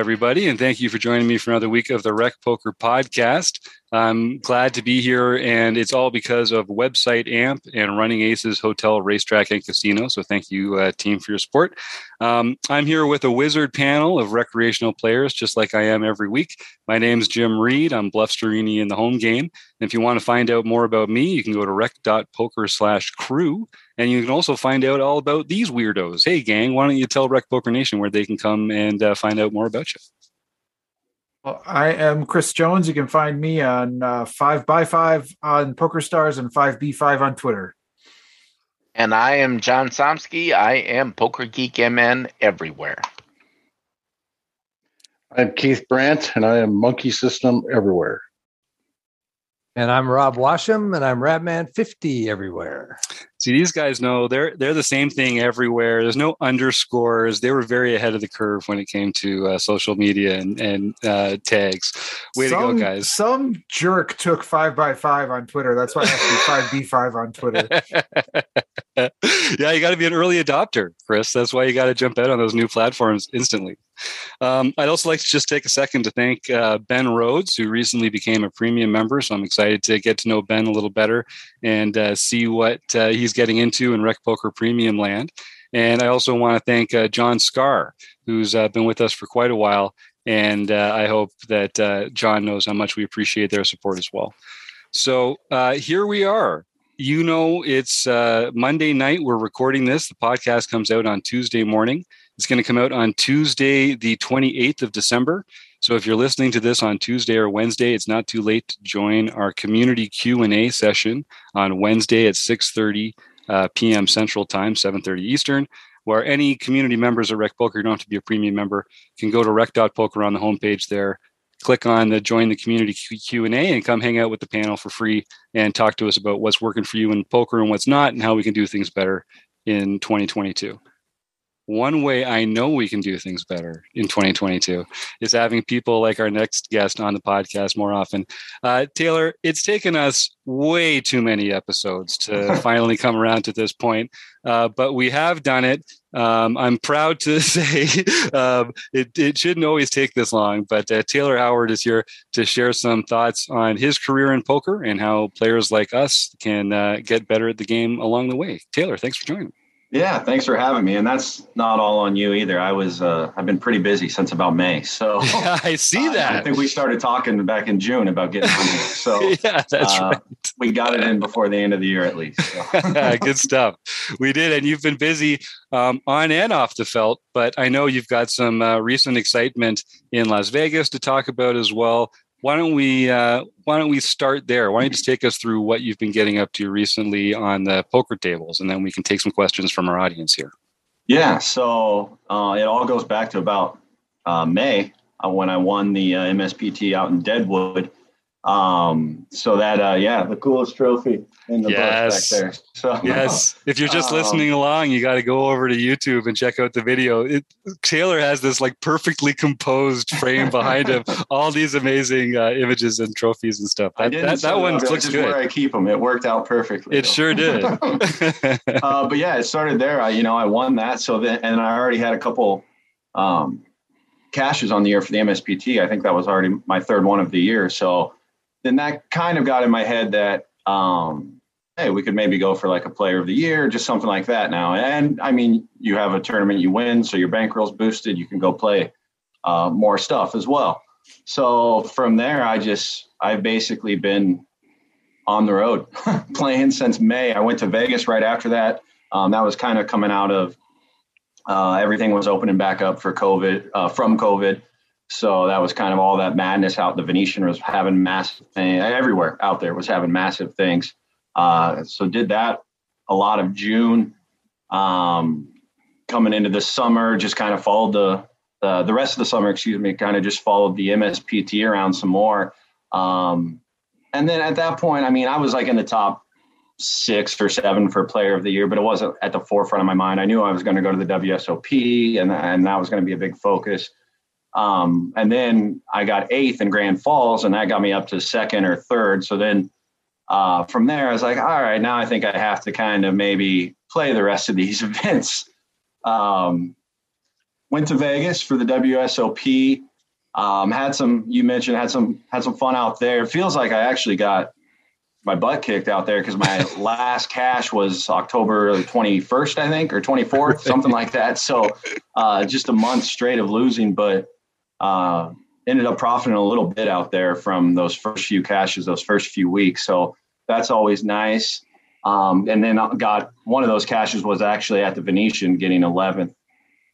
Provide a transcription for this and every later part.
everybody, and thank you for joining me for another week of the Rec Poker Podcast. I'm glad to be here, and it's all because of Website Amp and Running Aces Hotel, Racetrack, and Casino. So, thank you, uh, team, for your support. Um, I'm here with a wizard panel of recreational players, just like I am every week. My name's Jim Reed. I'm Bluff Bluffsterini in the home game. And if you want to find out more about me, you can go to rec.poker slash crew. And you can also find out all about these weirdos. Hey, gang, why don't you tell Rec Poker Nation where they can come and uh, find out more about you? Well, I am Chris Jones. You can find me on uh, 5x5 on PokerStars and 5b5 on Twitter. And I am John Somsky. I am Poker Geek MN everywhere. I'm Keith Brandt, and I am Monkey System everywhere. And I'm Rob Washam, and I'm Ratman50 everywhere. See, these guys know they're they're the same thing everywhere. There's no underscores. They were very ahead of the curve when it came to uh, social media and and uh, tags. Way some, to go, guys! Some jerk took five by five on Twitter. That's why I have to be five b five on Twitter. yeah, you got to be an early adopter, Chris. That's why you got to jump out on those new platforms instantly. Um, I'd also like to just take a second to thank uh, Ben Rhodes, who recently became a premium member. So I'm excited to get to know Ben a little better and uh, see what uh, he's getting into in Rec Poker Premium Land. And I also want to thank uh, John Scar, who's uh, been with us for quite a while. And uh, I hope that John knows how much we appreciate their support as well. So here we are you know it's uh, Monday night. We're recording this. The podcast comes out on Tuesday morning. It's going to come out on Tuesday, the 28th of December. So if you're listening to this on Tuesday or Wednesday, it's not too late to join our community Q&A session on Wednesday at 6:30 uh, p.m. Central Time, 7:30 Eastern, where any community members of Rec Poker, you don't have to be a premium member, can go to rec.poker on the homepage there click on the join the community q&a and come hang out with the panel for free and talk to us about what's working for you in poker and what's not and how we can do things better in 2022 one way I know we can do things better in 2022 is having people like our next guest on the podcast more often. Uh, Taylor, it's taken us way too many episodes to finally come around to this point, uh, but we have done it. Um, I'm proud to say um, it, it, shouldn't always take this long, but uh, Taylor Howard is here to share some thoughts on his career in poker and how players like us can uh, get better at the game along the way. Taylor, thanks for joining. Yeah, thanks for having me. And that's not all on you either. I was uh, I've been pretty busy since about May. So yeah, I see that. Uh, I think we started talking back in June about getting. So yeah, that's uh, right. We got it in before the end of the year at least. So. Good stuff. We did, and you've been busy um, on and off the felt. But I know you've got some uh, recent excitement in Las Vegas to talk about as well why don't we uh, why don't we start there? Why don't you just take us through what you've been getting up to recently on the poker tables, and then we can take some questions from our audience here. Yeah, so uh, it all goes back to about uh, May uh, when I won the uh, MSPT out in Deadwood. Um, so that uh, yeah, the coolest trophy in the yes. back there. So yes, if you're just um, listening along, you got to go over to YouTube and check out the video. It, Taylor has this like perfectly composed frame behind him, all these amazing uh, images and trophies and stuff. That, that, that one looks good. Where I keep them, it worked out perfectly. It though. sure did. uh, but yeah, it started there. I, you know, I won that. So then, and I already had a couple um, cashes on the year for the MSPT. I think that was already my third one of the year. So then that kind of got in my head that um, hey, we could maybe go for like a player of the year, just something like that now. And I mean, you have a tournament you win, so your bankroll's boosted. You can go play uh, more stuff as well. So from there, I just I've basically been on the road playing since May. I went to Vegas right after that. Um, that was kind of coming out of uh, everything was opening back up for COVID uh, from COVID. So that was kind of all that madness out. The Venetian was having massive things everywhere out there was having massive things. Uh, so did that a lot of June. Um, coming into the summer, just kind of followed the the rest of the summer. Excuse me, kind of just followed the MSPT around some more. Um, and then at that point, I mean, I was like in the top six or seven for player of the year, but it wasn't at the forefront of my mind. I knew I was going to go to the WSOP and, and that was going to be a big focus. Um, and then I got eighth in Grand Falls, and that got me up to second or third. So then uh, from there, I was like, all right, now I think I have to kind of maybe play the rest of these events. Um, went to Vegas for the WSOP. um, had some. You mentioned had some had some fun out there. It feels like I actually got my butt kicked out there because my last cash was October 21st, I think, or 24th, something like that. So uh, just a month straight of losing, but uh, ended up profiting a little bit out there from those first few cashes, those first few weeks. So that's always nice. Um, and then got one of those cashes was actually at the Venetian getting 11th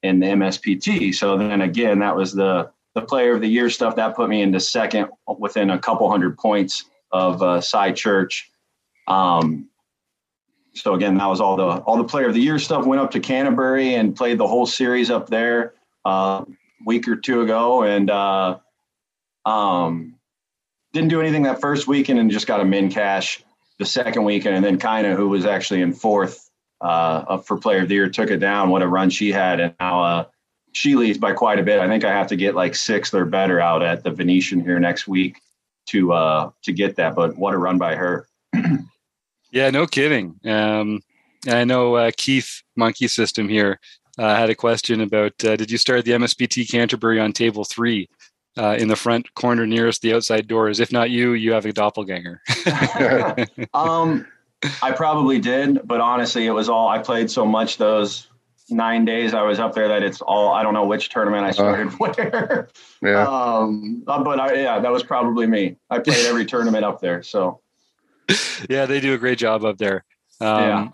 in the MSPT. So then again, that was the the player of the year stuff that put me into second within a couple hundred points of uh, Cy Church. Um, so again, that was all the all the player of the year stuff. Went up to Canterbury and played the whole series up there uh, week or two ago, and uh, um, didn't do anything that first weekend, and just got a min cash the second weekend, and then kind of who was actually in fourth uh, for player of the year took it down. What a run she had, and now uh, she leads by quite a bit. I think I have to get like sixth or better out at the Venetian here next week to uh to get that. But what a run by her. yeah, no kidding. Um, I know uh, Keith Monkey System here uh, had a question about uh, did you start the MSPT Canterbury on table three uh, in the front corner nearest the outside doors? If not you, you have a doppelganger. um, I probably did, but honestly, it was all I played so much those nine days I was up there that it's all I don't know which tournament I started uh, where. Yeah. Um, uh, but I, yeah, that was probably me. I played every tournament up there. So. Yeah, they do a great job up there. Um, yeah.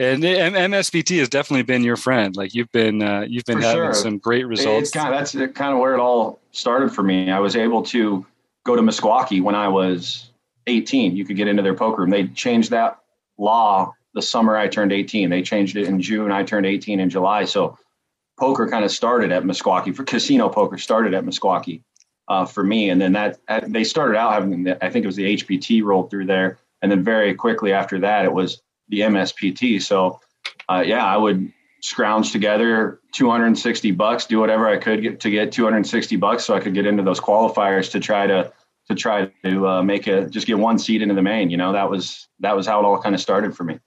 And MSPT has definitely been your friend. Like you've been, uh, you've been for having sure. some great results. It's kind of, that's kind of where it all started for me. I was able to go to Meskwaki when I was 18. You could get into their poker room. They changed that law the summer I turned 18. They changed it in June. I turned 18 in July. So poker kind of started at Meskwaki for casino poker started at Meskwaki uh, for me. And then that they started out having, I think it was the HPT rolled through there. And then very quickly after that, it was the MSPT. So uh, yeah, I would scrounge together 260 bucks, do whatever I could get to get 260 bucks so I could get into those qualifiers to try to to try to uh, make a just get one seat into the main. You know, that was that was how it all kind of started for me.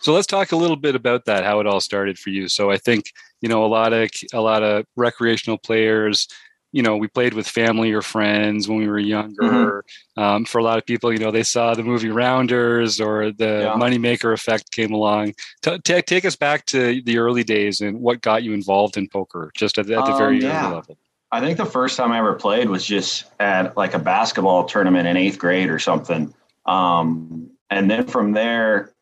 So let's talk a little bit about that, how it all started for you. So I think you know a lot of a lot of recreational players. You know, we played with family or friends when we were younger. Mm-hmm. Um, for a lot of people, you know, they saw the movie Rounders or the yeah. Moneymaker effect came along. T- t- take us back to the early days and what got you involved in poker, just at the, at the um, very yeah. early level. I think the first time I ever played was just at like a basketball tournament in eighth grade or something. Um, and then from there,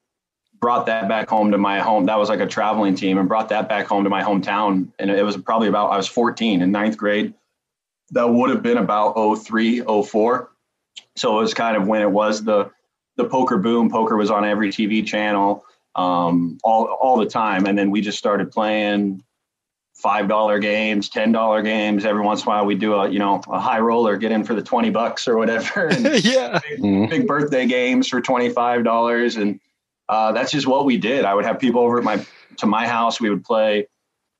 brought that back home to my home. That was like a traveling team and brought that back home to my hometown. And it was probably about, I was 14 in ninth grade. That would have been about 03, 04. So it was kind of when it was the, the poker boom. Poker was on every TV channel um, all, all the time. And then we just started playing five dollar games, ten dollar games. Every once in a while, we do a you know a high roller, get in for the twenty bucks or whatever. yeah, big, mm-hmm. big, birthday games for twenty five dollars, and uh, that's just what we did. I would have people over at my to my house. We would play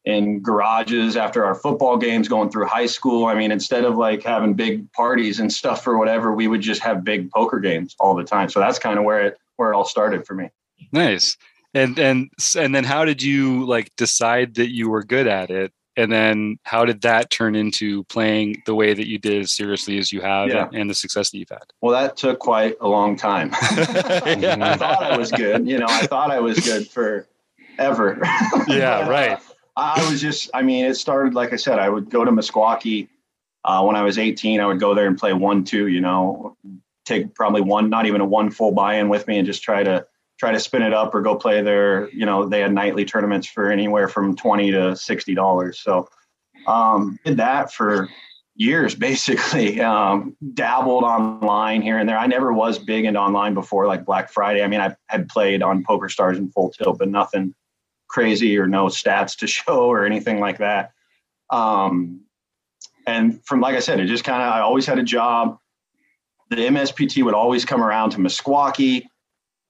in garages after our football games going through high school. I mean, instead of like having big parties and stuff or whatever, we would just have big poker games all the time. So that's kind of where it where it all started for me. Nice. And and and then how did you like decide that you were good at it? and then how did that turn into playing the way that you did as seriously as you have yeah. and, and, the success that you've had well that took quite a long time i thought i was good you know i thought i was good for ever yeah right i was just i mean it started like i said i would go to meskwaki uh, when i was 18 i would go there and play one two you know take probably one not even a one full buy-in with me and just try to try to spin it up or go play their, you know, they had nightly tournaments for anywhere from 20 to $60. So um, did that for years, basically. Um, dabbled online here and there. I never was big into online before like Black Friday. I mean, I had played on Poker Stars and Full Tilt, but nothing crazy or no stats to show or anything like that. Um, and from, like I said, it just kind of, I always had a job. The MSPT would always come around to Meskwaki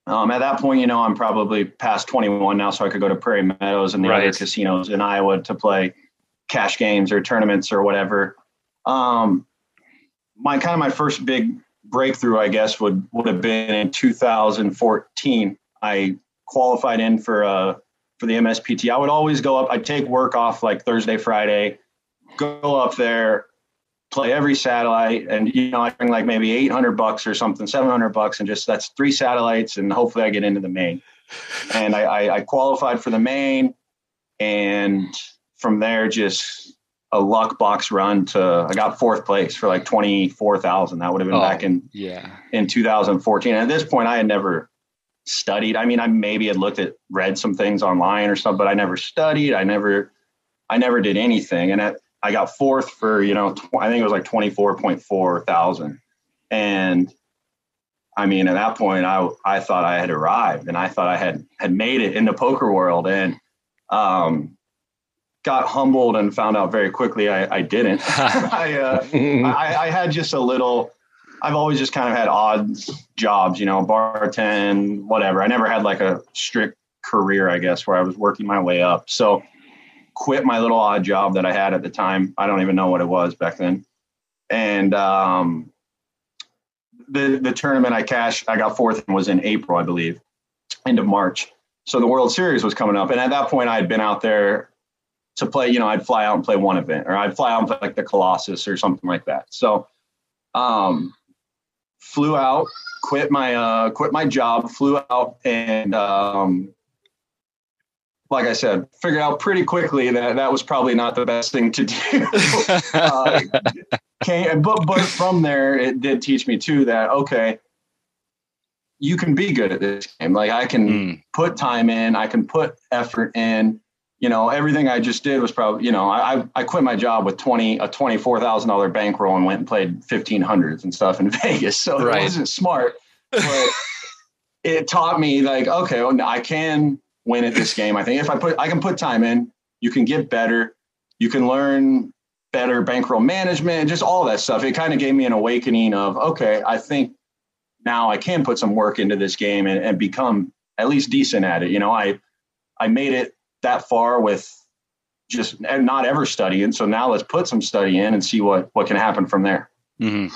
um, at that point, you know, I'm probably past 21 now, so I could go to Prairie Meadows and the right. other casinos in Iowa to play cash games or tournaments or whatever. Um, my kind of my first big breakthrough, I guess, would would have been in 2014. I qualified in for uh for the MSPT. I would always go up. I'd take work off like Thursday, Friday, go up there, play every satellite, and you know I bring like maybe eight hundred bucks or something, seven hundred bucks, and just that's three satellites, and hopefully I get into the main. And I, I, I qualified for the main, and from there just a luck box run to I got fourth place for like twenty four thousand. That would have been Oh, back in Yeah. in 2014. And at this point, I had never studied. I mean, I maybe had looked at read some things online or something, but I never studied. I never, I never did anything. And at, I got fourth for you know, tw- I think it was like 24.4 thousand. And I mean, at that point, I I thought I had arrived, and I thought I had had made it in the poker world, and um, got humbled and found out very quickly I, I didn't. I, uh, I, I had just a little. I've always just kind of had odd jobs, you know, bartend, whatever. I never had like a strict career, I guess, where I was working my way up. So, quit my little odd job that I had at the time. I don't even know what it was back then. And um, the the tournament I cashed, I got fourth and was in April, I believe, end of March. So the World Series was coming up, and at that point, I had been out there to play. You know, I'd fly out and play one event, or I'd fly out and play like the Colossus or something like that. So, um, flew out, quit my uh, quit my job, flew out, and um, like I said, figured out pretty quickly that that was probably not the best thing to do. uh, came, but but from there, it did teach me too that okay, you can be good at this game. Like I can Mm. put time in, I can put effort in. You know, everything I just did was probably, you know, I I- I quit my job with twenty a twenty four thousand dollar bankroll and went and played fifteen hundreds and stuff in Vegas. So Right. it wasn't smart, but it taught me like, okay, well, I can win at this game. I think if I put I can put time in, you can get better, you can learn better bankroll management, just all that stuff. It kind of gave me an awakening of okay, I think now I can put some work into this game and, and become at least decent at it. You know, I I made it that far with just not ever studying. So now let's put some study in and see what what can happen from there. hmm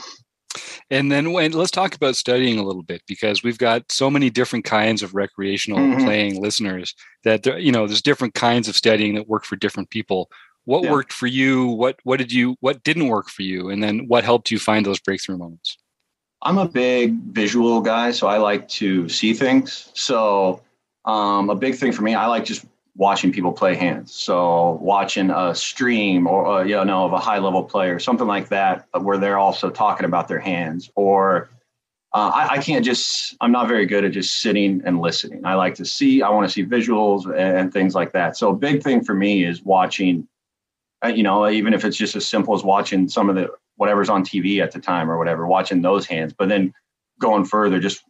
And then when let's talk about studying a little bit because we've got so many different kinds of recreational Mhm. playing listeners that there, you know there's different kinds of studying that work for different people. What Yeah. worked for you? What what did you what didn't work for you? And then what helped you find those breakthrough moments? I'm a big visual guy, so I like to see things. So um, a big thing for me, I like just watching people play hands. So watching a stream or uh, you know of a high level player, something like that, where they're also talking about their hands. Or uh, I, I can't just. I'm not very good at just sitting and listening. I like to see. I want to see visuals and, and things like that. So a big thing for me is watching. Uh, you know, even if it's just as simple as watching some of the whatever's on TV at the time or whatever, watching those hands, but then going further, just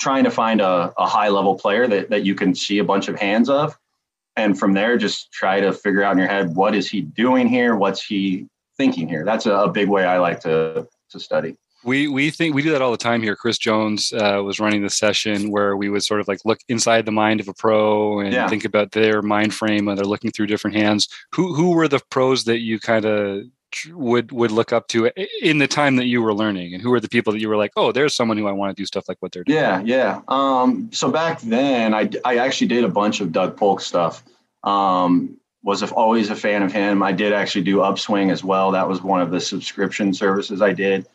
trying to find a, a high level player that, that you can see a bunch of hands of. And from there, just try to figure out in your head, what is he doing here? What's he thinking here? That's a, a big way I like to, to study. We we think we do that all the time here. Chris Jones uh, was running the session where we would sort of like look inside the mind of a pro and Yeah. think about their mind frame when they're looking through different hands. Who who were the pros that you kind of would would look up to in the time that you were learning, and who were the people that you were like, oh, there's someone who I want to do stuff like what they're doing. Yeah, yeah. Um, so back then, I, I actually did a bunch of Doug Polk stuff. Um, was a, always a fan of him. I did actually do Upswing as well. That was one of the subscription services I did.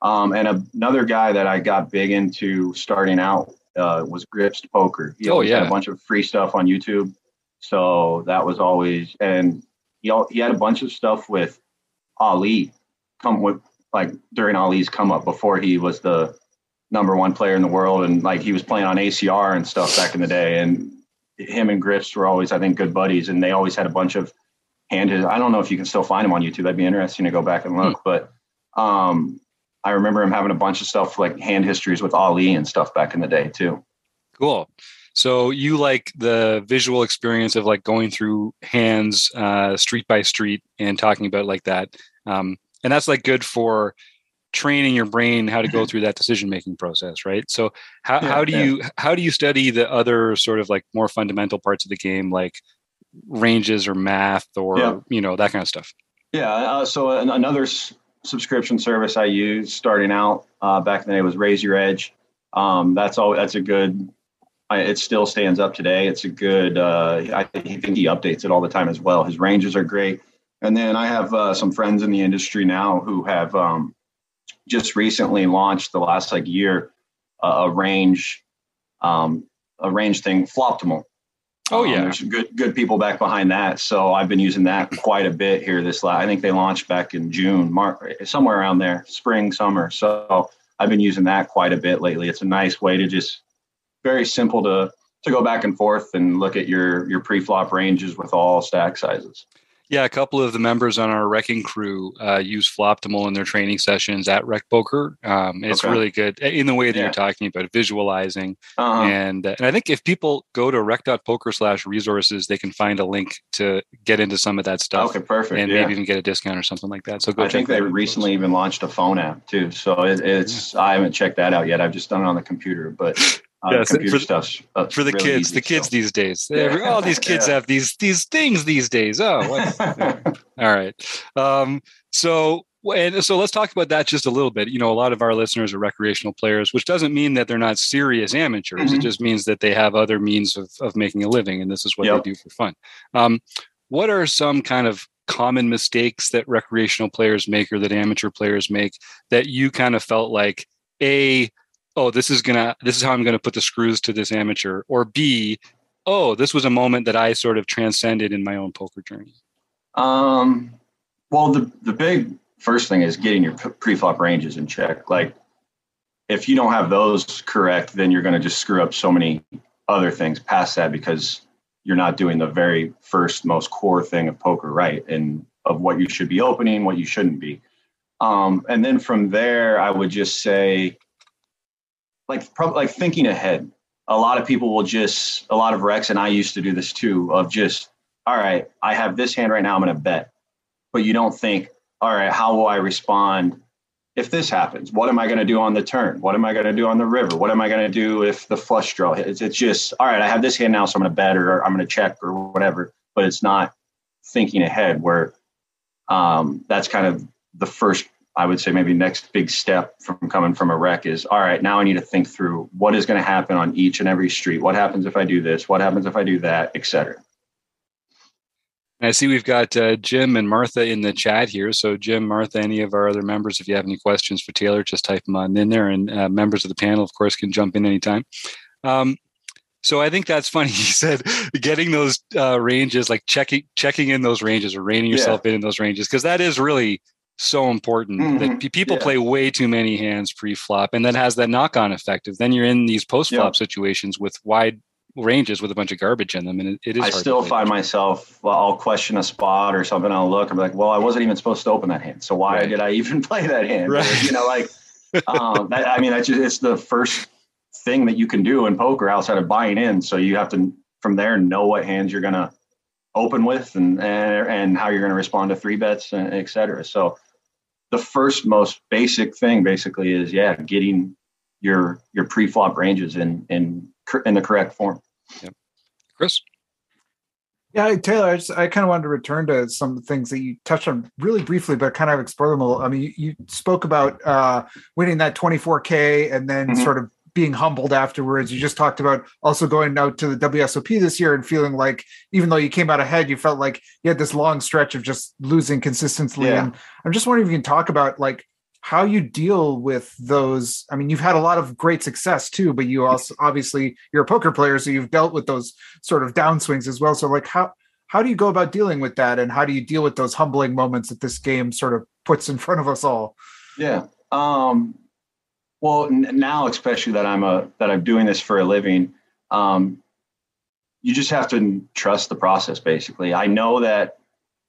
Um, and another guy that I got big into starting out uh, was Grips Poker. He Oh, yeah. a bunch of free stuff on YouTube. So that was always, and he, he had a bunch of stuff with Ali come with like during Ali's come up before he was the number one player in the world and like he was playing on ACR and stuff back in the day. And him and Griffs were always I think good buddies and they always had a bunch of hand I don't know if you can still find him on YouTube. That'd be interesting to go back and look. But um I remember him having a bunch of stuff like hand histories with Ali and stuff back in the day too. Cool. So you like the visual experience of like going through hands uh, street by street and talking about it like that, um, and that's like good for training your brain how to go through that decision making process, right? So how Yeah, how do yeah. you how do you study the other sort of like more fundamental parts of the game, like ranges or math or Yeah. you know that kind of stuff? Yeah. Uh, so an, another s- subscription service I used starting out uh, back in the day was Raise Your Edge. Um, that's all. That's a good. I, it still stands up today. It's a good. Uh, I think he updates it all the time as well. His ranges are great. And then I have uh, some friends in the industry now who have um, just recently launched the last like year uh, a range, um, a range thing, Floptimal. Oh Um, yeah, there's good good people back behind that. So I've been using that quite a bit here. This last, I think they launched back in June, March, somewhere around there, spring, summer. So I've been using that quite a bit lately. It's a nice way to just very simple to to go back and forth and look at your your pre-flop ranges with all stack sizes. Yeah. A couple of the members on our wrecking crew uh, use Floptimal in their training sessions at Rec Poker. Um, it's Okay. really good in the way that Yeah. you're talking about visualizing. Uh-huh. And, uh, and I think if people go to rec.poker slash resources, they can find a link to get into some of that stuff okay, perfect. and yeah. maybe even get a discount or something like that. So go I think they recently even launched a phone app too. So it, it's I haven't checked that out yet. I've just done it on the computer, but Yes, computer for- stuff's uh, for the really kids, easy, the kids so. these days. Yeah. All these kids Yeah. have these these things these days. Oh, what? all right. Um, so and so let's talk about that just a little bit. You know, a lot of our listeners are recreational players, which doesn't mean that they're not serious amateurs. It Mhm. just means that they have other means of of making a living, and this is what Yep. they do for fun. Um, what are some kind of common mistakes that recreational players make or that amateur players make that you kind of felt like a oh this is gonna this is how i'm gonna put the screws to this amateur or b oh this was a moment that i sort of transcended in my own poker journey Um, well, the the big first thing is getting your pre-flop ranges in check. Like, if you don't have those correct, then you're going to just screw up so many other things past that because you're not doing the very first most core thing of poker right and of what you should be opening, what you shouldn't be. Um, and then from there, I would just say, like, probably like thinking ahead. A lot of people will just, a lot of Rex, and I used to do this too, of just all right, I have this hand right now, I'm going to bet. But you don't think, all right, how will I respond if this happens? What am I going to do on the turn? What am I going to do on the river? What am I going to do if the flush draw hits? It's just, all right, I have this hand now, so I'm going to bet or I'm going to check or whatever. But it's not thinking ahead where um, that's kind of the first, I would say, maybe next big step from coming from a wreck is, all right, now I need to think through what is going to happen on each and every street. What happens if I do this? What happens if I do that, et cetera. i see we've got uh, jim and martha in the chat here so jim martha any of our other members if you have any questions for taylor just type them on in there and uh, members of the panel of course can jump in anytime um, so I think that's funny. He said getting those uh, ranges, like checking checking in those ranges or reining Yeah. yourself in in those ranges, because that is really so important. That Mhm. pe- people Yeah. play way too many hands pre-flop, and that has that knock-on effect of then you're in these post-flop situations with wide ranges with a bunch of garbage in them, and it, it is. I still find myself, well, I'll question a spot or something. I'll look, I'm like, well, I wasn't even supposed to open that hand. So why Right. did I even play that hand? Or, Right. you know, like, um, that, I mean, that's just, it's the first thing that you can do in poker outside of buying in. So you have to, from there, know what hands you're going to open with and, and, and how you're going to respond to three bets and et cetera. So the first most basic thing basically is, yeah, getting your, your pre-flop ranges in, in, in the correct form. Yep. Chris. Yeah, Taylor, I, just, I kind of wanted to return to some of the things that you touched on really briefly, but kind of explore them a little. I mean, you, you spoke about uh, winning that 24K and then Mhm. sort of being humbled afterwards. You just talked about also going out to the WSOP this year and feeling like, even though you came out ahead, you felt like you had this long stretch of just losing consistently. Yeah. And I'm just wondering if you can talk about like how you deal with those. I mean, you've had a lot of great success too, but you also obviously you're a poker player, so you've dealt with those sort of downswings as well. So like how how do you go about dealing with that and how do you deal with those humbling moments that this game sort of puts in front of us all? Yeah. Um, well, now especially that I'm a that I'm doing this for a living, um, you just have to trust the process. Basically, I know that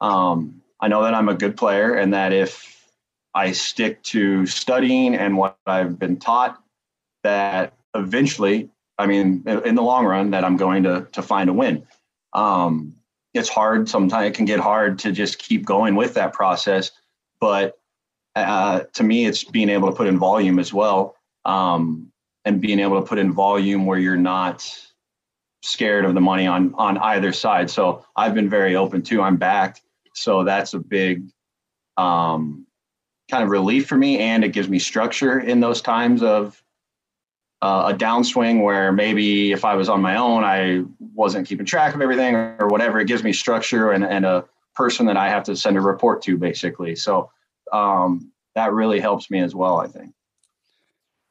um, I know that I'm a good player, and that if I stick to studying and what I've been taught, that eventually, I mean, in in the long run, that I'm going to to find a win. Um, it's hard sometimes; it can get hard to just keep going with that process, but uh, to me, it's being able to put in volume as well, um, and being able to put in volume where you're not scared of the money on on either side. So I've been very open too. I'm backed, so that's a big um, kind of relief for me, and it gives me structure in those times of uh, a downswing where maybe if I was on my own, I wasn't keeping track of everything or whatever. It gives me structure and, and a person that I have to send a report to, basically. So um, that really helps me as well. I think.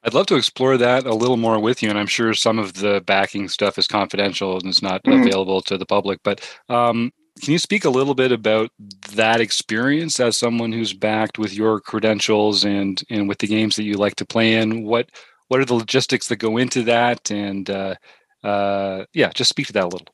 I'd love to explore that a little more with you, and I'm sure some of the backing stuff is confidential and is not mm-hmm. available to the public. But um, can you speak a little bit about that experience as someone who's backed with your credentials and and with the games that you like to play in? What what are the logistics that go into that? And uh, uh, yeah, just speak to that a little.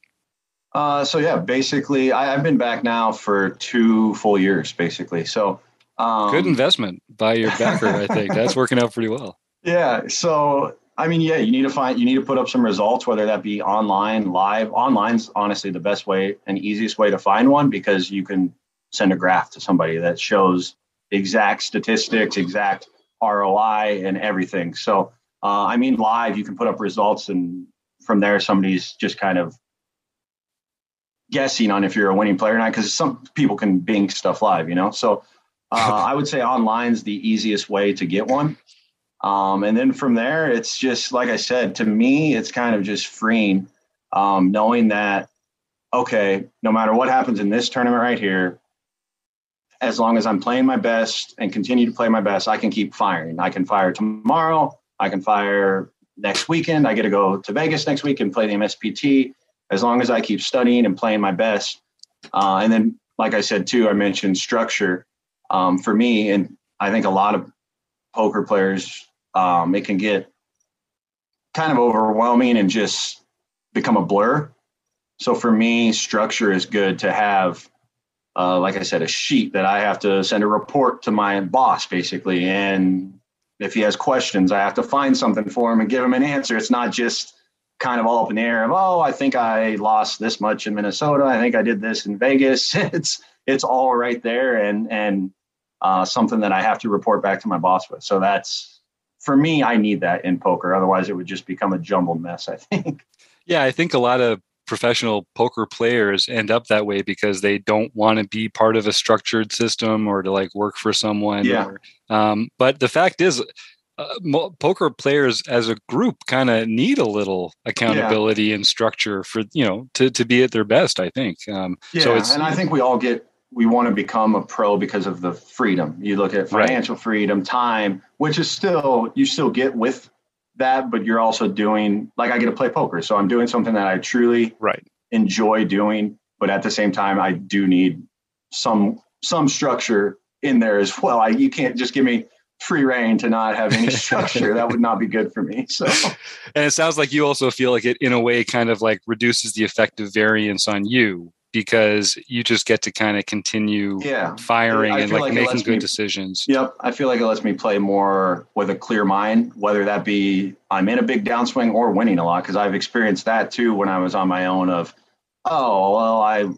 Uh, so yeah, basically, I, have been back now for two full years, basically. So um, good investment by your backer. I think that's working out pretty well. Yeah. So I mean, yeah, you need to find you need to put up some results, whether that be online, live. Online's honestly the best way and easiest way to find one because you can send a graph to somebody that shows exact statistics, exact ROI, and everything. So uh, I mean, live you can put up results, and from there somebody's just kind of guessing on if you're a winning player or not because some people can bing stuff live, you know. So uh, I would say online's the easiest way to get one. Um, and then from there, it's just like I said, to me, it's kind of just freeing, um, knowing that, okay, no matter what happens in this tournament right here, as long as I'm playing my best and continue to play my best, I can keep firing. I can fire tomorrow. I can fire next weekend. I get to go to Vegas next week and play the MSPT. As long as I keep studying and playing my best. Uh, and then, like I said, too, I mentioned structure um, for me. And I think a lot of poker players um, it can get kind of overwhelming and just become a blur. So for me, structure is good to have, uh, like I said, a sheet that I have to send a report to my boss basically. And if he has questions, I have to find something for him and give him an answer. It's not just kind of all up in the air of, oh, I think I lost this much in Minnesota. I think I did this in Vegas. it's it's all right there and and uh, something that I have to report back to my boss with. So that's for me, I need that in poker. Otherwise, it would just become a jumbled mess, I think. Yeah, I think a lot of professional poker players end up that way because they don't want to be part of a structured system or to like work for someone. Yeah. Or, um, but the fact is, uh, poker players as a group kind of need a little accountability yeah. and structure for you know to to be at their best. I think. Um, yeah, so and I think we all get we want to become a pro because of the freedom. You look at financial right. freedom, time, which is still you still get with that, but you're also doing like I get to play poker, so I'm doing something that I truly right enjoy doing, but at the same time I do need some some structure in there as well. I you can't just give me free reign to not have any structure. that would not be good for me. So, and it sounds like you also feel like it, in a way, kind of like reduces the effective variance on you because you just get to kind of continue yeah. firing and like, like making good me, decisions. Yep. I feel like it lets me play more with a clear mind, whether that be I'm in a big downswing or winning a lot. Cause I've experienced that too when I was on my own of, oh, well, I,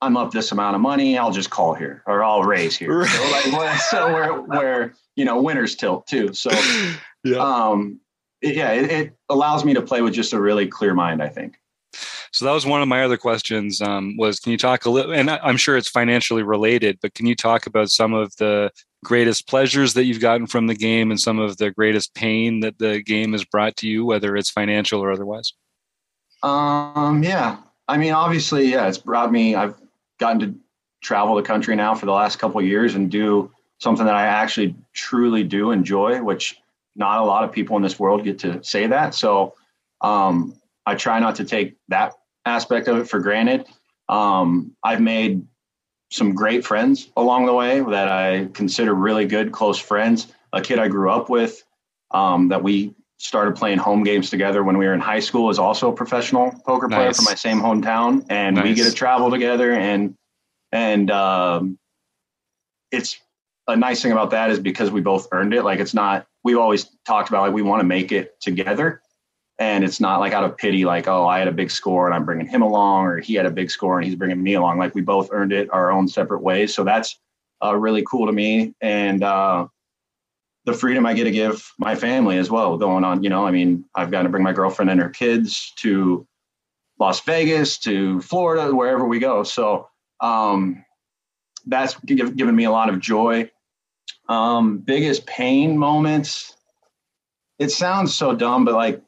I'm up this amount of money. I'll just call here or I'll raise here. Right. So like, so where, where, you know, winners tilt too. So, yeah. um, yeah, it, it allows me to play with just a really clear mind, I think. So that was one of my other questions. Um, was can you talk a little? And I'm sure it's financially related, but can you talk about some of the greatest pleasures that you've gotten from the game and some of the greatest pain that the game has brought to you, whether it's financial or otherwise? Um, yeah. I mean, obviously, yeah, it's brought me. I've gotten to travel the country now for the last couple years and do something that I actually truly do enjoy, which not a lot of people in this world get to say that. So um, I try not to take that aspect of it for granted. Um, I've made some great friends along the way that I consider really good, close friends. A kid I grew up with um, that we started playing home games together when we were in high school is also a professional poker player nice. from my same hometown, and nice. we get to travel together. And and um, it's a nice thing about that is because we both earned it. Like it's not. We've always talked about like we want to make it together, and it's not like out of pity like oh i had a big score and i'm bringing him along or he had a big score and he's bringing me along. Like we both earned it our own separate ways. So that's uh, really cool to me. And uh, the freedom i get to give my family as well going on you know i mean i've got to bring my girlfriend and her kids to las vegas to florida wherever we go. So um, that's given me a lot of joy. Um, biggest pain moments. It sounds so dumb but like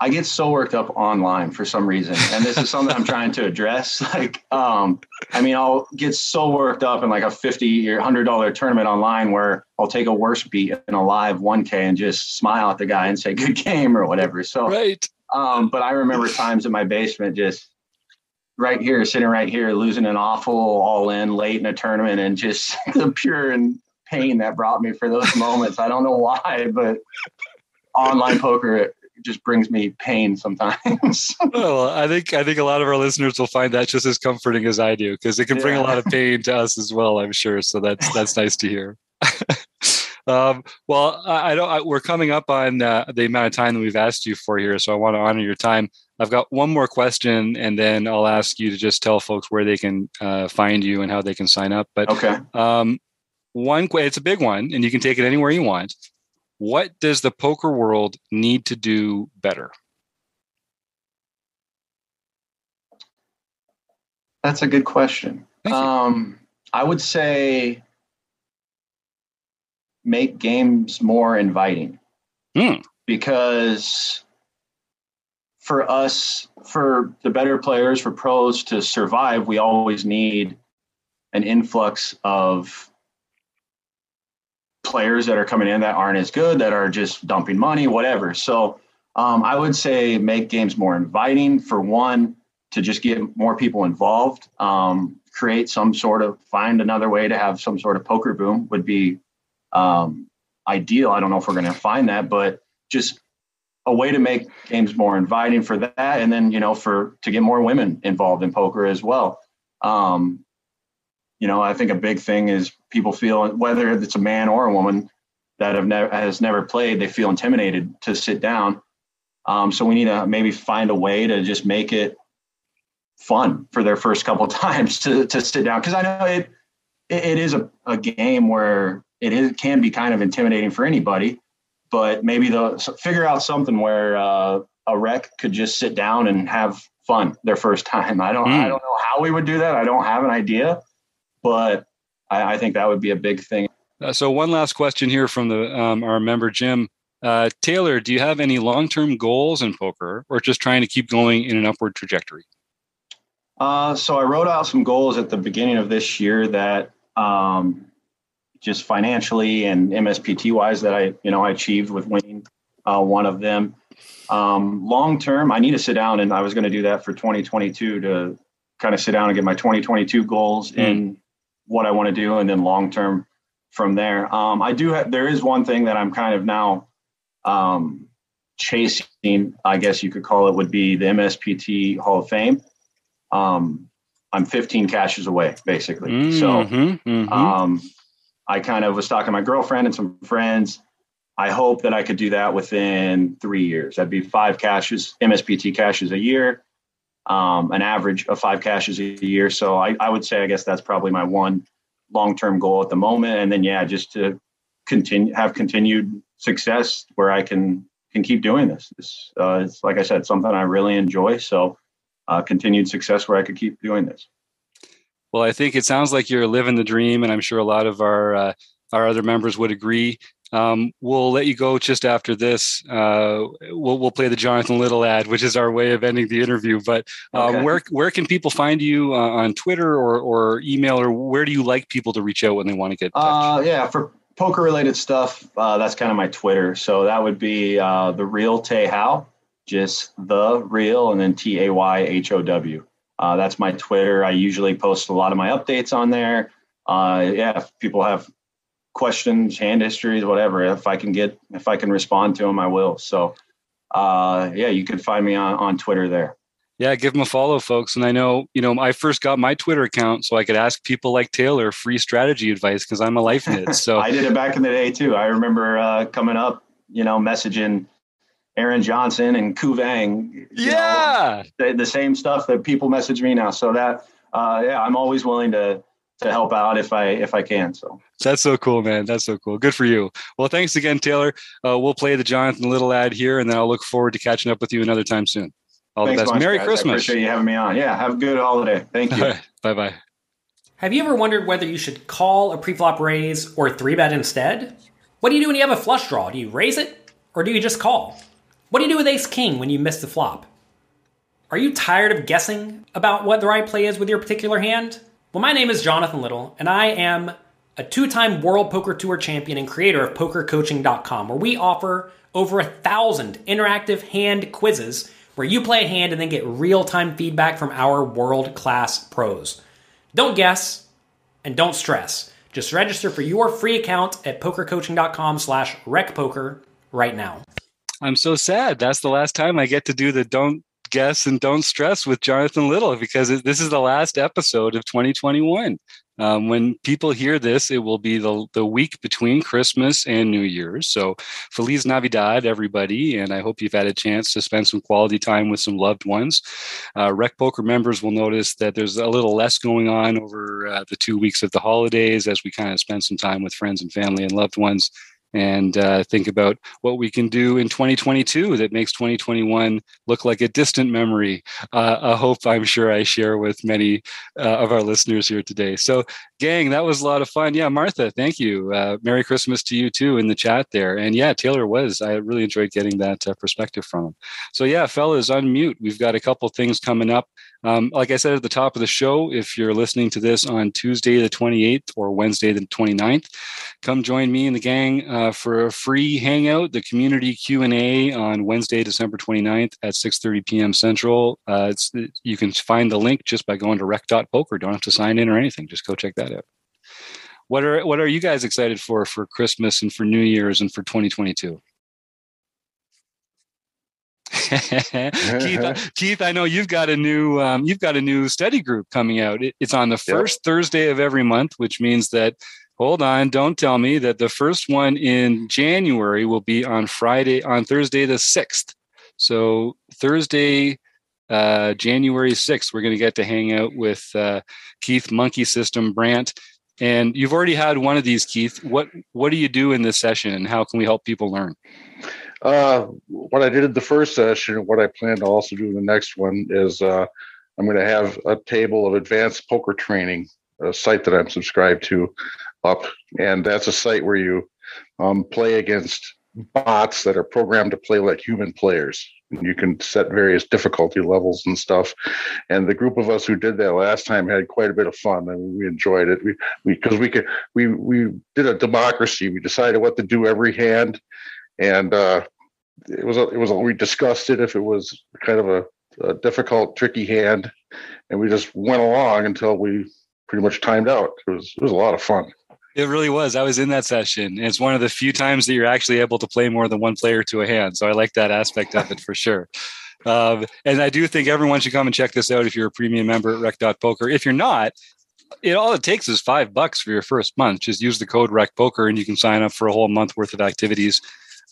I get so worked up online for some reason, and this is something I'm trying to address. Like, um, I mean, I'll get so worked up in like a fifty or hundred dollar tournament online where I'll take a worse beat in a live 1K and just smile at the guy and say "good game" or whatever. So, right. Um, but I remember times in my basement just right here, sitting right here, losing an awful all in late in a tournament, and just the pure and pain that brought me for those moments. I don't know why, but online poker just brings me pain sometimes. well, I think I think a lot of our listeners will find that just as comforting as I do because it can bring Yeah. a lot of pain to us as well. I'm sure, so that's that's nice to hear. um, well, I, I don't. I, we're coming up on uh, the amount of time that we've asked you for here, so I want to honor your time. I've got one more question, and then I'll ask you to just tell folks where they can uh, find you and how they can sign up. But okay. um, one, it's a big one, and you can take it anywhere you want. What does the poker world need to do better? That's a good question. Um, I would say make games more inviting Hmm. because for us, for the better players, for pros to survive, we always need an influx of players that are coming in that aren't as good, that are just dumping money, whatever. So um, I would say make games more inviting for one, to just get more people involved, um, create some sort of find another way to have some sort of poker boom would be um, ideal. I don't know if we're going to find that, but just a way to make games more inviting for that, and then you know for to get more women involved in poker as well. Um, you know, I think a big thing is people feel whether it's a man or a woman that have never has never played, they feel intimidated to sit down. Um, so we need to maybe find a way to just make it fun for their first couple times to to sit down because I know it it, it is a, a game where it is can be kind of intimidating for anybody, but maybe the so figure out something where uh, a rec could just sit down and have fun their first time. I don't I Mm. don't know how we would do that. I don't have an idea, but I, I think that would be a big thing. Uh, so one last question here from the um, our member Jim uh, Taylor. Do you have any long term goals in poker, or just trying to keep going in an upward trajectory? Uh, so I wrote out some goals at the beginning of this year that um, just financially and MSPT wise that I, you know, I achieved with winning uh, one of them. Um, long term, I need to sit down and I was going to do that for 2022 to kind of sit down and get my 2022 goals in what I want to do, and then long term from there. Um, I do have, there is one thing that I'm kind of now um, chasing, I guess you could call it, would be the MSPT Hall of Fame um, I'm 15 cashes away, basically. So Mhm, mhm. um, I kind of was talking to my girlfriend and some friends. I hope that I could do that within three years. That'd be five cashes, MSPT cashes a year, um, an average of five cashes a year. So I, I would say, I guess that's probably my one long-term goal at the moment. And then, yeah, just to continue, have continued success where I can, can keep doing this. This, uh, it's like I said, something I really enjoy. So uh, continued success where I could keep doing this. Well, I think it sounds like you're living the dream, and I'm sure a lot of our uh, our other members would agree. Um, we'll let you go just after this. Uh, we'll we'll play the Jonathan Little ad, which is our way of ending the interview. But um, Okay. where where can people find you uh, on Twitter or or email, or where do you like people to reach out when they want to get in touch? Uh, yeah, for poker related stuff, uh, that's kind of my Twitter. So that would be uh, the real Tay How, just the real, and then T A Y H O W. Uh, that's my Twitter. I usually post a lot of my updates on there. Uh, yeah, if people have questions, hand histories, whatever, if I can get, if I can respond to them, I will. So, uh, yeah, you can find me on, on Twitter there. Yeah, give them a follow, folks. And I know, you know, I first got my Twitter account so I could ask people like Taylor free strategy advice because I'm a life nit. So I did it back in the day too. I remember uh, coming up, you know, messaging Aaron Johnson and Kuvang. you know, yeah, the, the same stuff that people message me now. So that, uh, yeah, I'm always willing to to help out if I if I can. So that's so cool, man. That's so cool. Good for you. Well, thanks again, Taylor. Uh, we'll play the Jonathan Little ad here, and then I'll look forward to catching up with you another time soon. All thanks the best. much, Merry guys. I Christmas. appreciate you having me on. Yeah, have a good holiday. Thank you. bye bye. Have you ever wondered whether you should call a preflop raise or three bet instead? What do you do when you have a flush draw? Do you raise it or do you just call? What do you do with ace king when you miss the flop? Are you tired of guessing about what the right play is with your particular hand? Well, my name is Jonathan Little, and I am a two time World Poker Tour champion and creator of PokerCoaching.com, where we offer over a thousand interactive hand quizzes where you play a hand and then get real time feedback from our world class pros. Don't guess and don't stress. Just register for your free account at pokercoaching.com slash recpoker right now. I'm so sad. That's the last time I get to do the don't guess and don't stress with Jonathan Little because this is the last episode of 2021. Um, when people hear this, it will be the, the week between Christmas and New Year's. So, Feliz Navidad, everybody. And I hope you've had a chance to spend some quality time with some loved ones. Uh, Rec Poker members will notice that there's a little less going on over uh, the two weeks of the holidays as we kind of spend some time with friends and family and loved ones and uh, think about what we can do in 2022 that makes 2021 look like a distant memory. Uh, a hope I'm sure I share with many uh, of our listeners here today. So, gang, that was a lot of fun. Yeah, Martha, thank you. Uh, Merry Christmas to you too in the chat there. And yeah, Taylor was. I really enjoyed getting that uh, perspective from him. So, yeah, fellas, unmute. We've got a couple things coming up. Um, like I said at the top of the show, if you're listening to this on Tuesday the 28th or Wednesday the 29th, come join me and the gang uh, for a free hangout, the community Q&A on Wednesday, December 29th at 6.30 p.m. Central. Uh, you can find the link just by going to rec.poker. Don't have to sign in or anything. Just go check that out. What are what are you guys excited for for Christmas and for New Year's and for 2022? Keith, Keith, I know you've got a new um, you've got a new study group coming out. It, it's on the first yep. Thursday of every month, which means that hold on, don't tell me that the first one in January will be on Friday on Thursday the sixth. So Thursday, uh, January sixth, we're going to get to hang out with uh, Keith Monkey System Brandt. And you've already had one of these, Keith. What what do you do in this session, and how can we help people learn? Uh, what I did in the first session, what I plan to also do in the next one, is uh, I'm going to have a table of advanced poker training, a site that I'm subscribed to, up, and that's a site where you um, play against bots that are programmed to play like human players. And you can set various difficulty levels and stuff. And the group of us who did that last time had quite a bit of fun. I mean, we enjoyed it. We because we, we could we we did a democracy. We decided what to do every hand, and uh, it was a, it was a, we discussed it if it was kind of a, a, difficult, tricky hand, and we just went along until we pretty much timed out. It was it was a lot of fun. It really was. I was in that session. It's one of the few times that you're actually able to play more than one player to a hand. So I like that aspect of it for sure. Um, and I do think everyone should come and check this out if you're a premium member at rec.poker. If you're not, it all it takes is five bucks for your first month. Just use the code RecPoker and you can sign up for a whole month worth of activities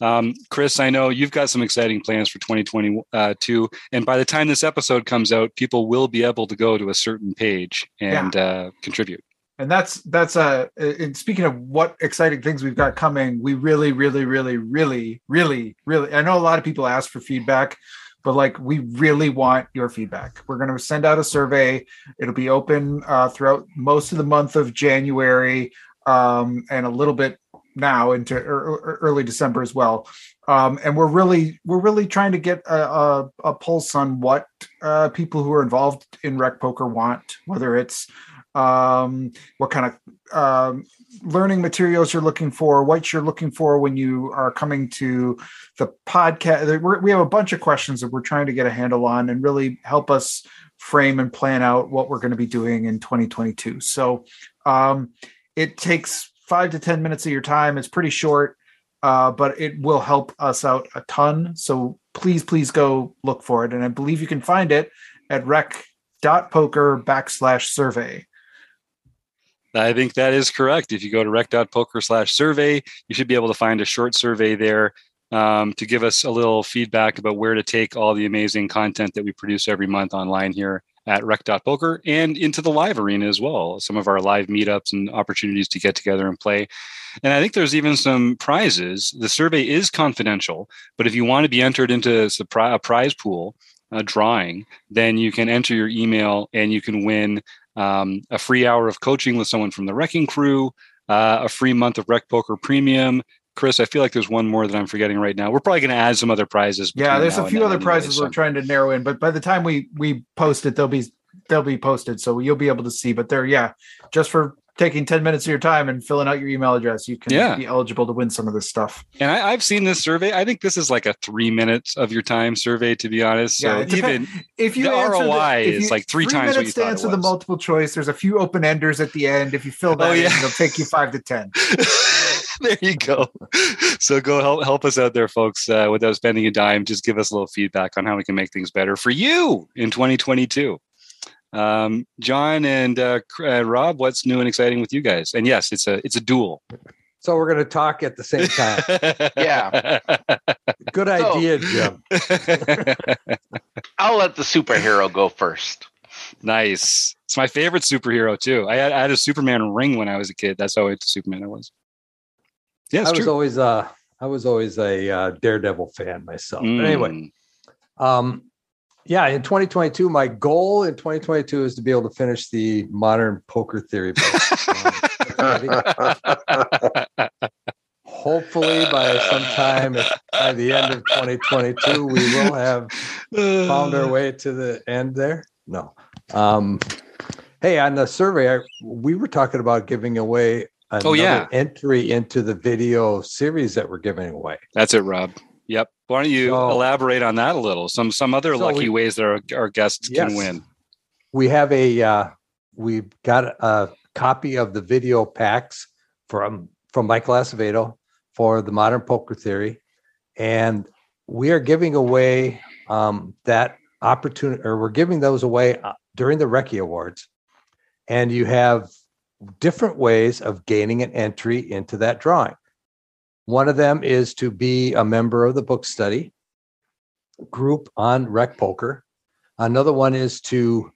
um, Chris, I know you've got some exciting plans for 2022, and by the time this episode comes out, people will be able to go to a certain page and yeah. uh, contribute. And that's that's uh and speaking of what exciting things we've got coming, we really, really, really, really, really, really I know a lot of people ask for feedback, but like we really want your feedback. We're going to send out a survey. It'll be open uh, throughout most of the month of January um, and a little bit now into early December as well. Um, and we're really we're really trying to get a, a, a pulse on what uh, people who are involved in rec poker want, whether it's um, what kind of um, learning materials you're looking for, what you're looking for when you are coming to the podcast. we have a bunch of questions that we're trying to get a handle on and really help us frame and plan out what we're going to be doing in 2022. So um, it takes five to 10 minutes of your time. It's pretty short, uh, but it will help us out a ton. So please, please go look for it. And I believe you can find it at rec.poker backslash survey. I think that is correct. If you go to rec.poker slash survey, you should be able to find a short survey there um, to give us a little feedback about where to take all the amazing content that we produce every month online here at rec.poker and into the live arena as well. Some of our live meetups and opportunities to get together and play. And I think there's even some prizes. The survey is confidential, but if you want to be entered into a prize pool, a drawing, then you can enter your email and you can win um, a free hour of coaching with someone from the Wrecking Crew, uh, a free month of Rec Poker Premium, Chris, I feel like there's one more that I'm forgetting right now. We're probably going to add some other prizes. Yeah, there's a few other anyway, prizes so- we're trying to narrow in, but by the time we we post it, they'll be they'll be posted, so you'll be able to see. But they're yeah, just for taking 10 minutes of your time and filling out your email address, you can Yeah. be eligible to win some of this stuff. And I, I've seen this survey. I think this is like a three minutes of your time survey, to be honest. So Yeah, even If you The answer ROI if is you- like three times what minutes you to answer the multiple choice. There's a few open enders at the end. If you fill oh, that Oh, in, it'll take you five to ten. there you go. So go help help us out there, folks. Uh, without spending a dime, just give us a little feedback on how we can make things better for you in 2022. Um, John and uh, uh, Rob, what's new and exciting with you guys? And yes, it's a it's a duel. So we're going to talk at the same time. Yeah. Good So- idea, Jim. I'll let the superhero go first. nice. It's my favorite superhero too. I had, I had a Superman ring when I was a kid. That's how into Superman I was. Yeah, I was true. always uh I was always a uh, Daredevil fan myself. But anyway, Mm. um, yeah, in 2022, my goal in 2022 is to be able to finish the modern poker theory book. Hopefully, by sometime by the end of 2022, we will have found our way to the end there. No. Um, hey, on the survey, I, we were talking about giving away another Oh, yeah. entry into the video series that we're giving away. That's it, Rob. Yep. Why don't you So- elaborate on that a little? Some some other So lucky we- ways that our, our guests Yes. can win. we have a uh, we've got a copy of the video packs from from Michael Acevedo for the Modern Poker Theory, and we are giving away um, that opportunity, or we're giving those away uh, during the Recce Awards, and you have different ways of gaining an entry into that drawing. One of them is to be a member of the book study group on Rec Poker. Another one is to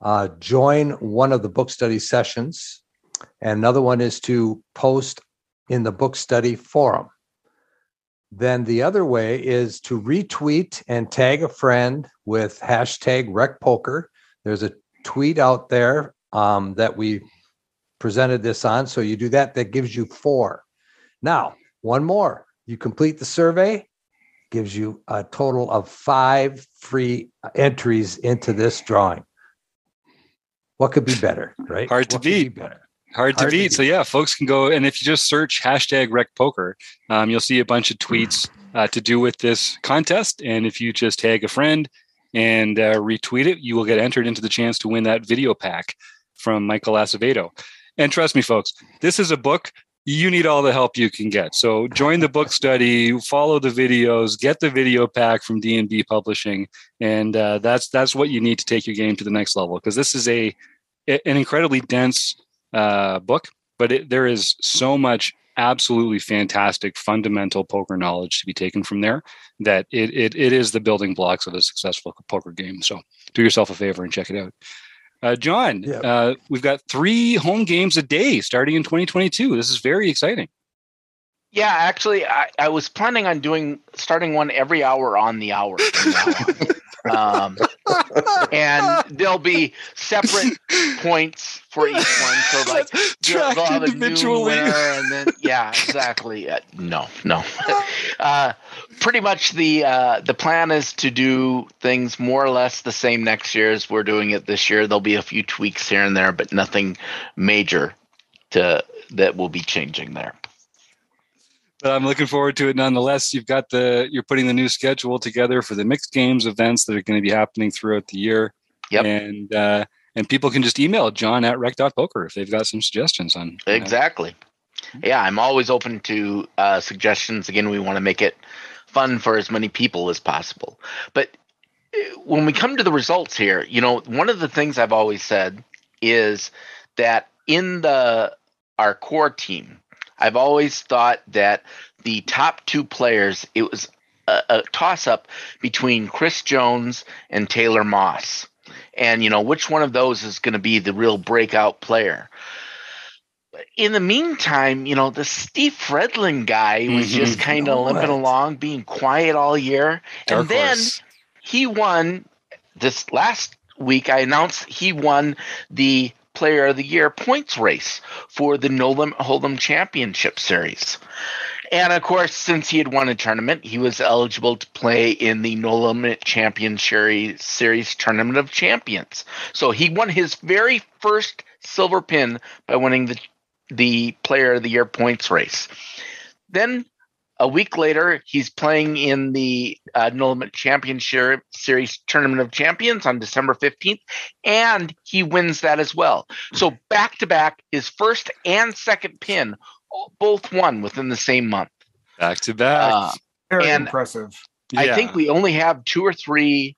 uh, join one of the book study sessions. And another one is to post in the book study forum. Then the other way is to retweet and tag a friend with hashtag rec poker. There's a tweet out there um, that we presented this on. So you do that, that gives you four. Now, one more. You complete the survey, gives you a total of five free entries into this drawing. What could be better, right? Hard to What could be beat. better. Hard to Hard to beat. So yeah, folks can go and if you just search hashtag Rec Poker, um, you'll see a bunch of tweets uh, to do with this contest. And if you just tag a friend and uh, retweet it, you will get entered into the chance to win that video pack from Michael Acevedo. And trust me, folks, this is a book. You need all the help you can get. So join the book study, follow the videos, get the video pack from D and B Publishing, and uh, that's that's what you need to take your game to the next level. Because this is a an incredibly dense uh, book, but it, there is so much absolutely fantastic fundamental poker knowledge to be taken from there that it, it, it is the building blocks of a successful poker game. So do yourself a favor and check it out. Uh, John, Yeah. uh, we've got three home games a day starting in 2022. This is very exciting. Yeah, actually, I, I was planning on doing starting one every hour on the hour. from now on. um, and there'll be separate points for each one. So like tracked they'll have a new individually. winner, and then yeah, exactly. Uh, no, no. uh, pretty much the uh, the plan is to do things more or less the same next year as we're doing it this year. There'll be a few tweaks here and there, but nothing major to that will be changing there. But I'm looking forward to it nonetheless. You've got the you're putting the new schedule together for the mixed games events that are going to be happening throughout the year. Yep. And uh, and people can just email John at rec.poker if they've got some suggestions on know, Exactly. Yeah, I'm always open to uh, suggestions. Again, we want to make it fun for as many people as possible. But uh, when we come to the results here, you know, one of the things I've always said is that in the our core team, I've always thought that the top two players, it was a, a toss up between Chris Jones and Taylor Moss. And, you know, which one of those is going to be the real breakout player? in the meantime, you know, the Steve Fredlin guy was Mhm. just kind of limping along, being quiet all year. dark and then horse. he won this last week. I announced he won the Player of the Year points race for the No Limit Hold'em Championship Series. And of course, since he had won a tournament, he was eligible to play in the No Limit Champion Series, Series Tournament of Champions. So he won his very first silver pin by winning the the Player of the Year points race. Then a week later, he's playing in the uh, No Limit Champion Series Tournament of Champions on December 15th, and he wins that as well. So back to back, his first and second pin both won within the same month. Back to back. Uh, Very impressive. Yeah. I think we only have two or three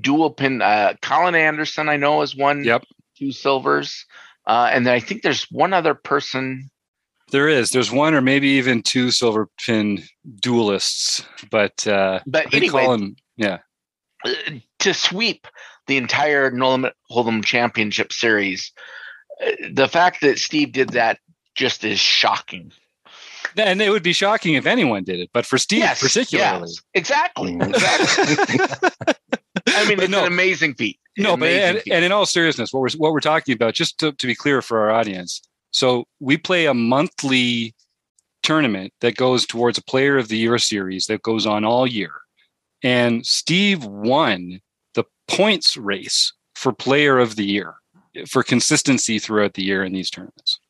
dual pin. Uh, Colin Anderson, I know, has won yep. two silvers. Uh, and then I think there's one other person. There is. There's one or maybe even two silver pin duelists, but uh, but anyway, Colin, yeah. To sweep the entire No Limit Hold'em Championship Series, uh, the fact that Steve did that just is shocking. And it would be shocking if anyone did it, but for Steve yes, particularly. Yes, exactly. exactly. I mean, but it's no, an amazing feat. No, but and, and, in all seriousness, what we're what we're talking about, just to, to be clear for our audience, so we play a monthly tournament that goes towards a Player of the Year series that goes on all year, and Steve won the points race for Player of the Year for consistency throughout the year in these tournaments.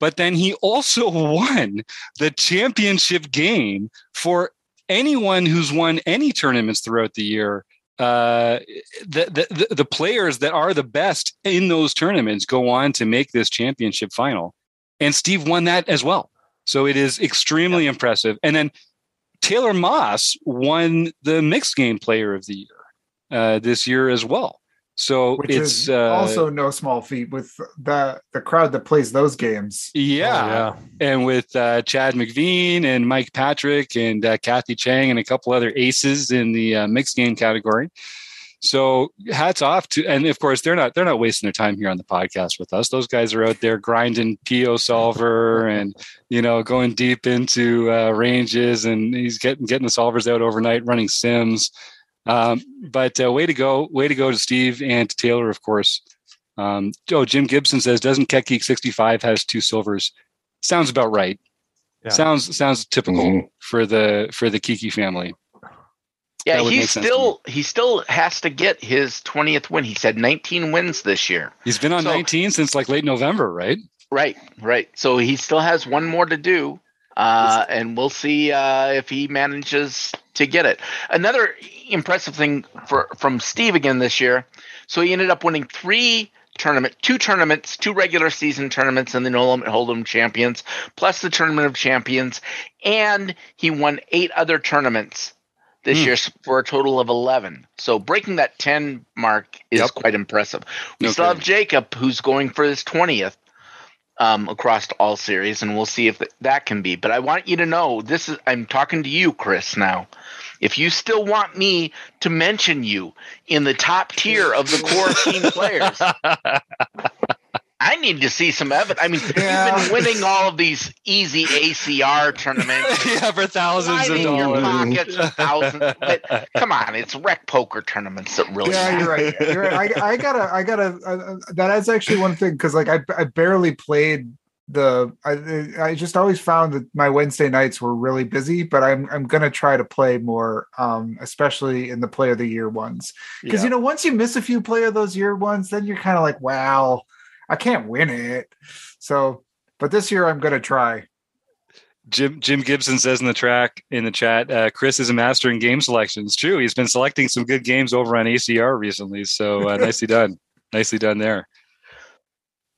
But then he also won the championship game for anyone who's won any tournaments throughout the year uh, the, the the players that are the best in those tournaments go on to make this championship final, and Steve won that as well. So it is extremely yeah. impressive. And then Taylor Moss won the mixed game player of the year uh, this year as well. So Which it's uh, also no small feat with the the crowd that plays those games. Yeah, oh, yeah. and with uh, Chad McVean and Mike Patrick and uh, Kathy Chang and a couple other aces in the uh, mixed game category. So hats off to, and of course they're not they're not wasting their time here on the podcast with us. Those guys are out there grinding PioSolver and you know going deep into uh, ranges, and he's getting getting the solvers out overnight, running sims. Um, but uh, way to go, way to go to Steve and to Taylor, of course. Um, oh, Jim Gibson says, doesn't Keck Geek 65 has two silvers? Sounds about right. Yeah. Sounds sounds typical mm-hmm. for the for the Kiki family. Yeah, he still he still has to get his 20th win. He said 19 wins this year. He's been on so, 19 since like late November, right? Right, right. So he still has one more to do. Uh, and we'll see uh, if he manages to get it. Another impressive thing for from Steve again this year. So he ended up winning three tournament, two tournaments, two regular season tournaments in the No Limit Hold'em Champions, plus the Tournament of Champions, and he won eight other tournaments this mm. year for a total of 11. So breaking that 10 mark is yep. quite impressive. We okay. still have Jacob, who's going for his 20th um, across all series, and we'll see if that can be. But I want you to know this is I'm talking to you, Chris. Now, if you still want me to mention you in the top tier of the core team players, I need to see some evidence. I mean, yeah. you've been winning all of these easy ACR tournaments. yeah, for thousands of dollars. Your pockets for thousands. But come on, it's rec poker tournaments that really. Yeah, matter. you're right. You're right. I, I gotta, I gotta. Uh, that is actually one thing because, like, I, I barely played the. I, I just always found that my Wednesday nights were really busy, but I'm, I'm gonna try to play more, um, especially in the play of the year ones. Because yeah. you know, once you miss a few play of those year ones, then you're kind of like, wow I can't win it. So, but this year I'm going to try. Jim Jim Gibson says in the track in the chat, uh, Chris is a master in game selection. It's true. He's been selecting some good games over on ACR recently. So uh, nicely done. Nicely done there.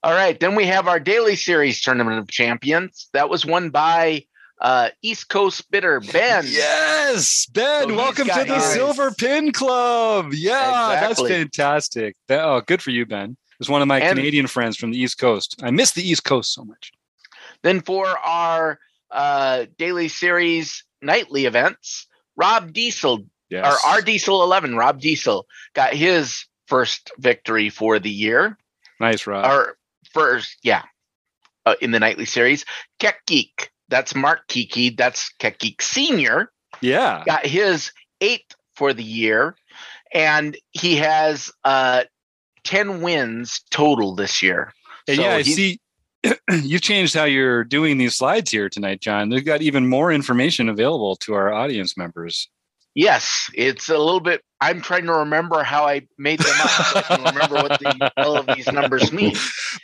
All right. Then we have our daily series tournament of champions. That was won by uh, East Coast Bitter Ben. Yes, Ben. So welcome to the his. Silver Pin Club. Yeah, exactly. that's fantastic. oh, good for you, Ben was one of my and, Canadian friends from the East Coast. I miss the East Coast so much. Then for our uh, daily series nightly events, Rob Diesel, yes. or our Diesel 11, Rob Diesel got his first victory for the year. Nice, Rob. Or first, yeah, uh, in the nightly series. Keck Geek, that's Mark Kiki, that's Keck Geek Senior. Yeah. Got his eighth for the year. And he has uh, 10 wins total this year. So yeah, I see you've changed how you're doing these slides here tonight, John. They've got even more information available to our audience members. Yes, it's a little bit. I'm trying to remember how I made them up. so I can remember what the, all of these numbers mean.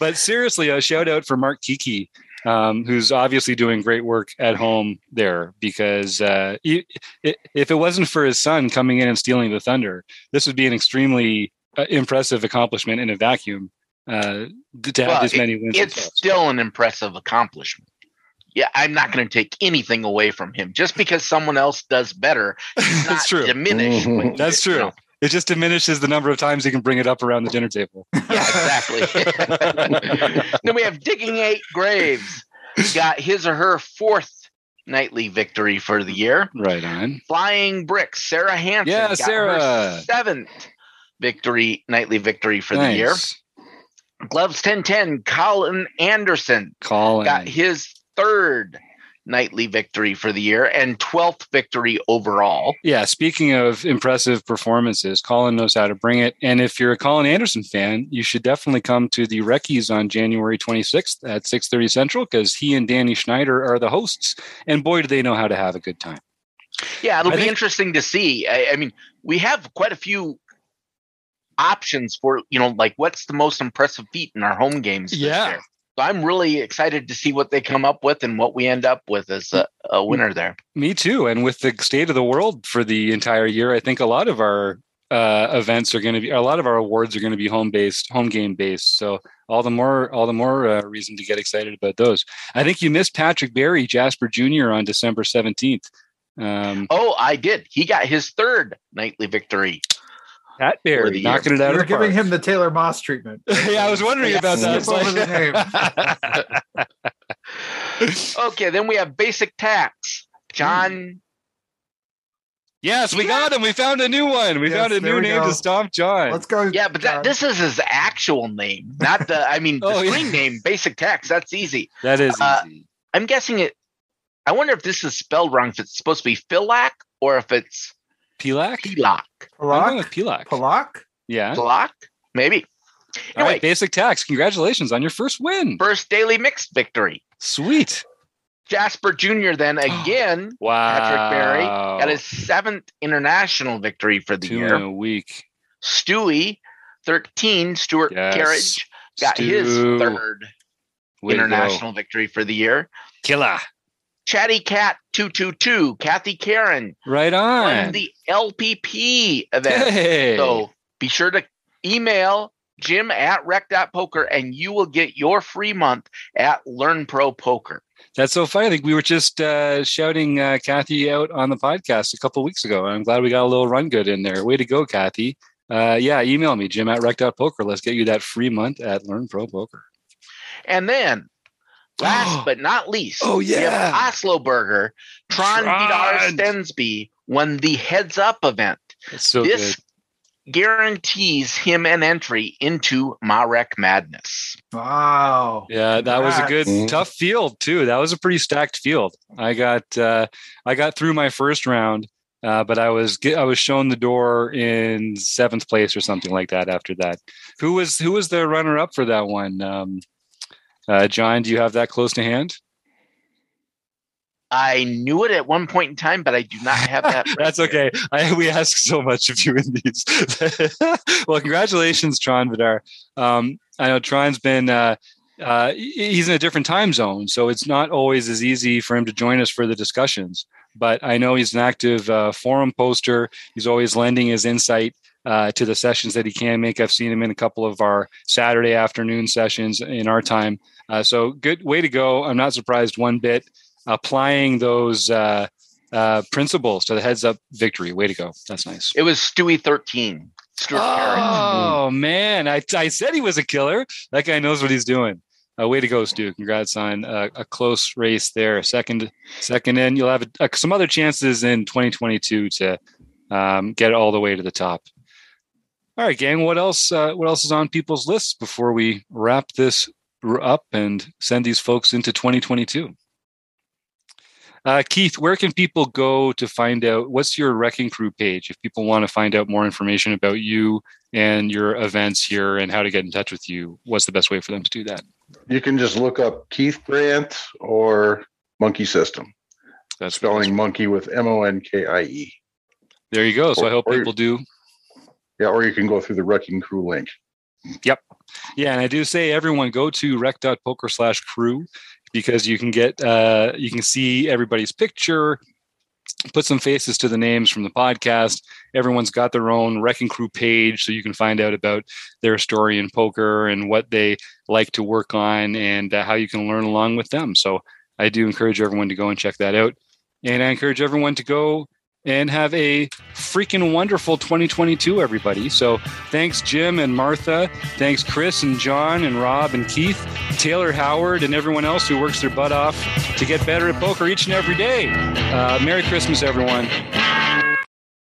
But seriously, a shout out for Mark Kiki, um, who's obviously doing great work at home there. Because uh, he, if it wasn't for his son coming in and stealing the thunder, this would be an extremely impressive accomplishment in a vacuum. Uh, to have Well, this many wins. It's still an impressive accomplishment. Yeah, I'm not going to take anything away from him just because someone else does better. That's true. Diminish. he That's true. It just diminishes the number of times you can bring it up around the dinner table. Yeah, exactly. then we have digging eight graves. Got his or her fourth nightly victory for the year. Right on. Flying bricks. Sarah Hansen. Yeah, got Sarah. Seventh victory, nightly victory for the year. Nice. Gloves 1010. Colin Anderson Colin. got his third nightly victory for the year and 12th victory overall. Yeah, speaking of impressive performances, Colin knows how to bring it. And if you're a Colin Anderson fan, you should definitely come to the Reckies on January 26th at 6:30 Central because he and Danny Schneider are the hosts. And boy, do they know how to have a good time. Yeah, it'll I be think- interesting to see. I, I mean, we have quite a few options for, you know, like what's the most impressive feat in our home games. this Yeah. year. So I'm really excited to see what they come up with and what we end up with as a, a winner there. Me too. And with the state of the world for the entire year, I think a lot of our uh, events are going to be a lot of our awards are going to be home based, home game based. So all the more, all the more uh, reason to get excited about those. I think you missed Patrick Barry, Jasper Jr. on December seventeenth. Um, Oh, I did. He got his third nightly victory. Pat For the Barry year. knocking it out You're of the giving park. him the Taylor Moss treatment. yeah, I was wondering Yeah. about that. Skip over It's like- Okay, then we have basic tax. John, yes, we got him. We found a new one. We Yes, found a new name go. to stomp John. Let's go. yeah, but that, this is his actual name, not the. I mean, the Oh, yeah. screen name, basic tax. That's easy. that is uh, easy. I'm guessing it. I wonder if this is spelled wrong. If it's supposed to be Philac or if it's Pilak. Piloc. I'm with Pilak. Palak. Yeah. Piloc? Maybe. All right, Anyway, basic tax. Congratulations on your first win. first daily mixed victory. Sweet. Jasper Jr. then again Wow. Patrick Barry got his seventh international victory for the two year. in a week. Stewie, 13, Stuart Yes. Carriage got his third Way to go. international victory for the year. killer. Chatty Cat 222, Kathy Karen Right on. the LPP event. Hey. So be sure to email jim at rec.poker and you will get your free month at Learn Pro Poker. That's so funny. I think we were just uh, shouting uh, Kathy out on the podcast a couple weeks ago. I'm glad we got a little run good in there. Way to go, Kathy. Uh, yeah, email me, jim at rec.poker. Let's get you that free month at Learn Pro Poker. And then, last but not least, Oh, we have yeah. Oslo Burger. Tron Vidar Tron. Stensby won the Heads Up event. It's so this good. guarantees him an entry into March Madness. Wow. Yeah, that was a good Congrats. tough field too. That was a pretty stacked field. I got uh, I got through my first round, uh, but I was I was shown the door in seventh place or something like that. After that, who was who was the runner up for that one? Um, uh, John, do you have that close to hand? I knew it at one point in time, but I do not have that. That's okay. I, we ask so much of you in these. well, congratulations, Tron Vidar. Um, I know Tron's been. Uh, uh, he's in a different time zone, so it's not always as easy for him to join us for the discussions. But I know he's an active uh, forum poster. He's always lending his insight uh, to the sessions that he can make. I've seen him in a couple of our Saturday afternoon sessions in our time. Uh, so good way to go. I'm not surprised one bit. Applying those uh, uh, principles to the heads up victory. Way to go. That's nice. It was Stewie 13. Stuart Carriage. Oh man, I, I said he was a killer. That guy knows what he's doing. Uh, way to go, Stu! Congrats on uh, a close race there. Second, second in. You'll have uh, some other chances in 2022 to um, get all the way to the top. All right, gang. What else? Uh, what else is on people's lists before we wrap this up and send these folks into 2022? Uh, Keith, where can people go to find out what's your Wrecking Crew page if people want to find out more information about you and your events here and how to get in touch with you? What's the best way for them to do that? You can just look up Keith Grant or Monkey System. That's spelling monkey with M O N K I E. There you go. So Or- I hope people do. Yeah, or you can go through the Wrecking Crew link. Yeah, and I do say everyone go to rec.poker slash crew because you can get uh, you can see everybody's picture, put some faces to the names from the podcast. Everyone's got their own wrecking crew page, so you can find out about their story in poker and what they like to work on and uh, how you can learn along with them. So I do encourage everyone to go and check that out, and I encourage everyone to go and have a freaking wonderful 2022 everybody. So thanks jim and martha. Thanks chris and john and rob and keith taylor howard and everyone else who works their butt off to get better at poker each and every day. Uh, merry christmas everyone